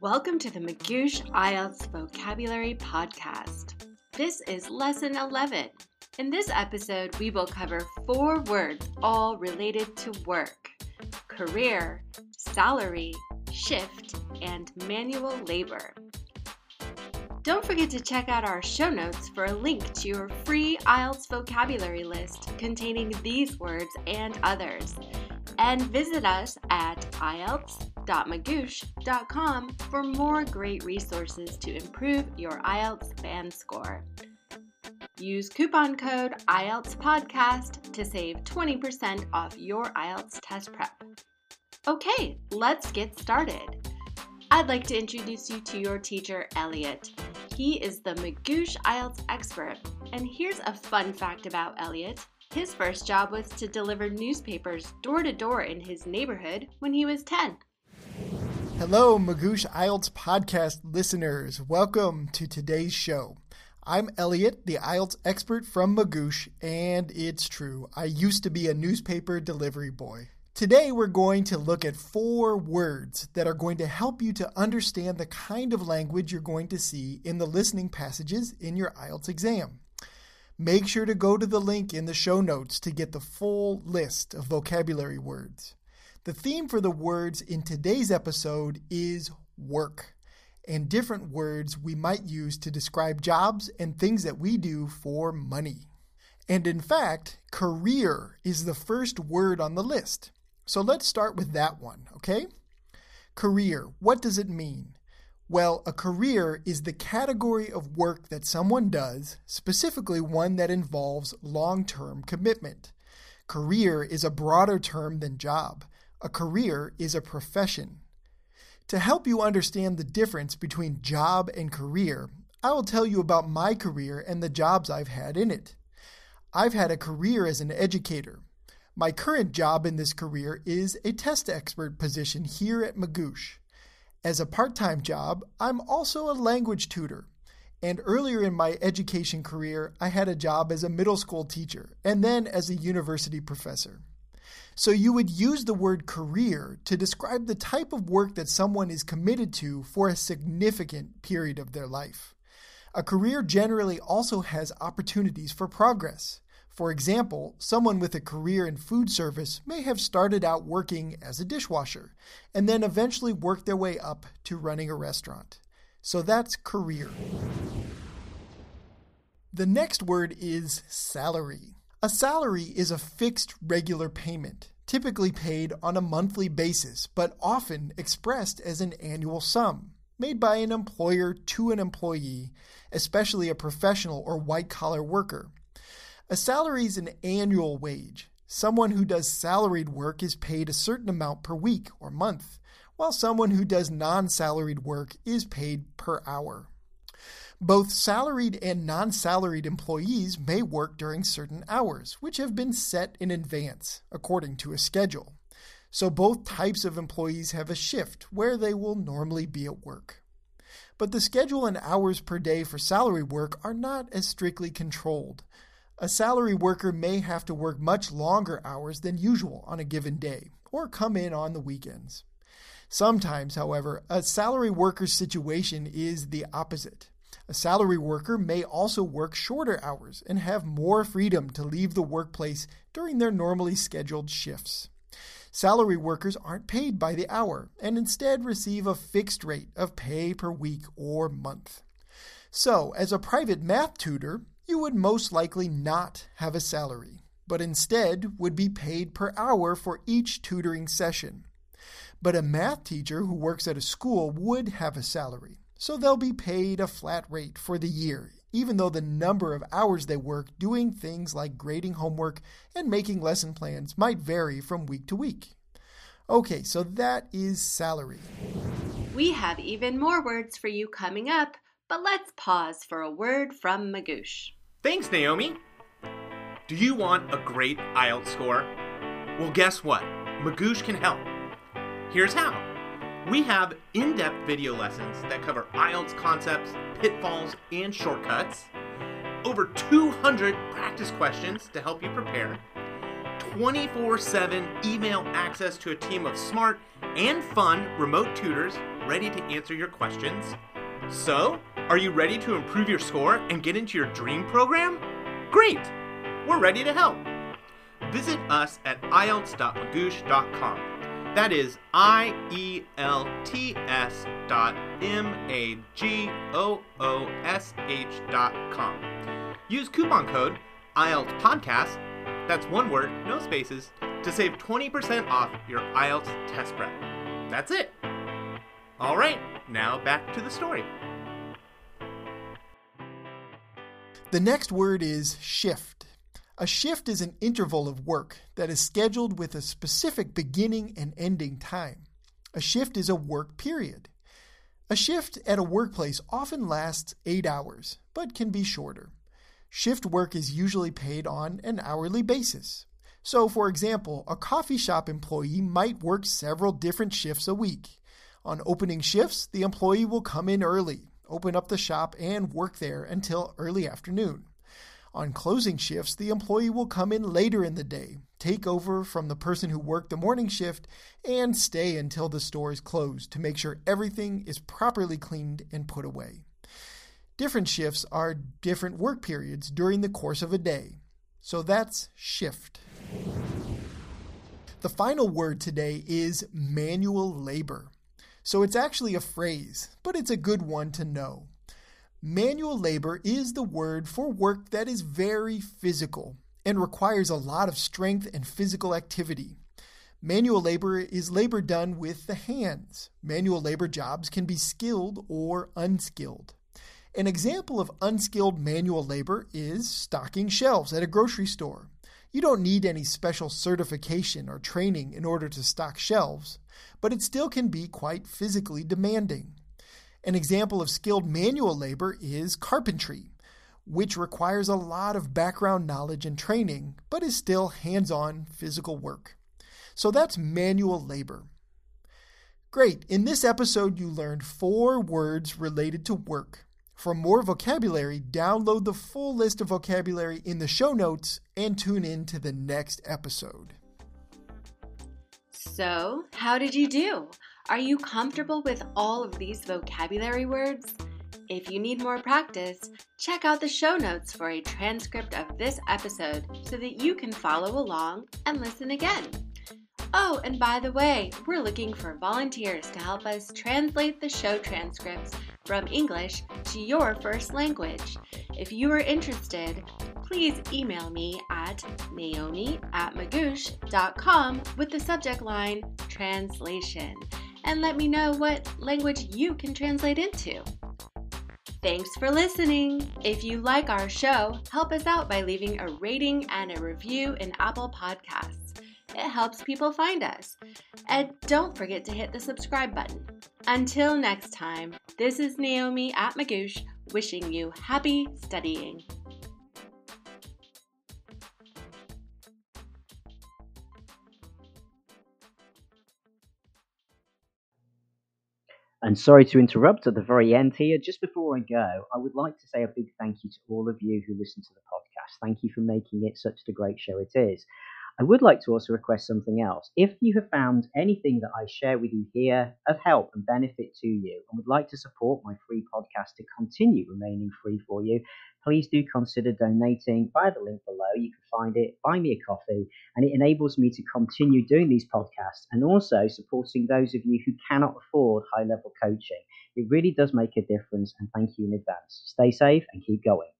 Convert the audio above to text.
Welcome to the Magoosh IELTS Vocabulary Podcast. This is Lesson 11. In this episode, we will cover four words all related to work career, salary, shift, and manual labor. Don't forget to check out our show notes for a link to your free IELTS vocabulary list containing these words and others. And visit us at IELTS.magoosh.com for more great resources to improve your IELTS band score. Use coupon code IELTS Podcast to save 20% off your IELTS test prep. Okay, let's get started. I'd like to introduce you to your teacher, Elliot. He is the Magoosh IELTS expert. And here's a fun fact about Elliot. His first job was to deliver newspapers door to door in his neighborhood when he was 10. Hello, Magoosh IELTS podcast listeners. Welcome to today's show. I'm Elliot, the IELTS expert from Magoosh, and it's true, I used to be a newspaper delivery boy. Today, we're going to look at four words that are going to help you to understand the kind of language you're going to see in the listening passages in your IELTS exam. Make sure to go to the link in the show notes to get the full list of vocabulary words. The theme for the words in today's episode is work and different words we might use to describe jobs and things that we do for money. And in fact, career is the first word on the list. So let's start with that one, okay? Career, what does it mean? Well, a career is the category of work that someone does, specifically one that involves long term commitment. Career is a broader term than job. A career is a profession. To help you understand the difference between job and career, I will tell you about my career and the jobs I've had in it. I've had a career as an educator. My current job in this career is a test expert position here at Magoosh. As a part time job, I'm also a language tutor. And earlier in my education career, I had a job as a middle school teacher and then as a university professor. So you would use the word career to describe the type of work that someone is committed to for a significant period of their life. A career generally also has opportunities for progress. For example, someone with a career in food service may have started out working as a dishwasher and then eventually worked their way up to running a restaurant. So that's career. The next word is salary. A salary is a fixed regular payment, typically paid on a monthly basis, but often expressed as an annual sum, made by an employer to an employee, especially a professional or white collar worker. A salary is an annual wage. Someone who does salaried work is paid a certain amount per week or month, while someone who does non salaried work is paid per hour. Both salaried and non salaried employees may work during certain hours, which have been set in advance according to a schedule. So both types of employees have a shift where they will normally be at work. But the schedule and hours per day for salary work are not as strictly controlled. A salary worker may have to work much longer hours than usual on a given day, or come in on the weekends. Sometimes, however, a salary worker's situation is the opposite. A salary worker may also work shorter hours and have more freedom to leave the workplace during their normally scheduled shifts. Salary workers aren't paid by the hour and instead receive a fixed rate of pay per week or month. So, as a private math tutor, you would most likely not have a salary, but instead would be paid per hour for each tutoring session. But a math teacher who works at a school would have a salary so they'll be paid a flat rate for the year, even though the number of hours they work doing things like grading homework and making lesson plans might vary from week to week. Okay, so that is salary. We have even more words for you coming up, but let's pause for a word from Magoosh. Thanks, Naomi. Do you want a great IELTS score? Well, guess what? Magoosh can help. Here's how. We have in depth video lessons that cover IELTS concepts, pitfalls, and shortcuts, over 200 practice questions to help you prepare, 24 7 email access to a team of smart and fun remote tutors ready to answer your questions. So, are you ready to improve your score and get into your dream program? Great! We're ready to help. Visit us at ielts.magoosh.com. That is I E L T S dot M A G O O S H dot com. Use coupon code IELTS Podcast, that's one word, no spaces, to save 20% off your IELTS test prep. That's it. All right, now back to the story. The next word is shift. A shift is an interval of work that is scheduled with a specific beginning and ending time. A shift is a work period. A shift at a workplace often lasts eight hours, but can be shorter. Shift work is usually paid on an hourly basis. So, for example, a coffee shop employee might work several different shifts a week. On opening shifts, the employee will come in early, open up the shop, and work there until early afternoon. On closing shifts, the employee will come in later in the day, take over from the person who worked the morning shift, and stay until the store is closed to make sure everything is properly cleaned and put away. Different shifts are different work periods during the course of a day. So that's shift. The final word today is manual labor. So it's actually a phrase, but it's a good one to know. Manual labor is the word for work that is very physical and requires a lot of strength and physical activity. Manual labor is labor done with the hands. Manual labor jobs can be skilled or unskilled. An example of unskilled manual labor is stocking shelves at a grocery store. You don't need any special certification or training in order to stock shelves, but it still can be quite physically demanding. An example of skilled manual labor is carpentry, which requires a lot of background knowledge and training, but is still hands on physical work. So that's manual labor. Great. In this episode, you learned four words related to work. For more vocabulary, download the full list of vocabulary in the show notes and tune in to the next episode. So, how did you do? Are you comfortable with all of these vocabulary words? If you need more practice, check out the show notes for a transcript of this episode so that you can follow along and listen again. Oh, and by the way, we're looking for volunteers to help us translate the show transcripts from English to your first language. If you are interested, please email me at naomi at magoosh.com with the subject line translation and let me know what language you can translate into. Thanks for listening. If you like our show, help us out by leaving a rating and a review in Apple Podcasts. It helps people find us. And don't forget to hit the subscribe button. Until next time, this is Naomi at Magoosh wishing you happy studying. And sorry to interrupt at the very end here. Just before I go, I would like to say a big thank you to all of you who listen to the podcast. Thank you for making it such a great show it is. I would like to also request something else. If you have found anything that I share with you here of help and benefit to you and would like to support my free podcast to continue remaining free for you, please do consider donating via the link below. You can find it, buy me a coffee, and it enables me to continue doing these podcasts and also supporting those of you who cannot afford high level coaching. It really does make a difference, and thank you in advance. Stay safe and keep going.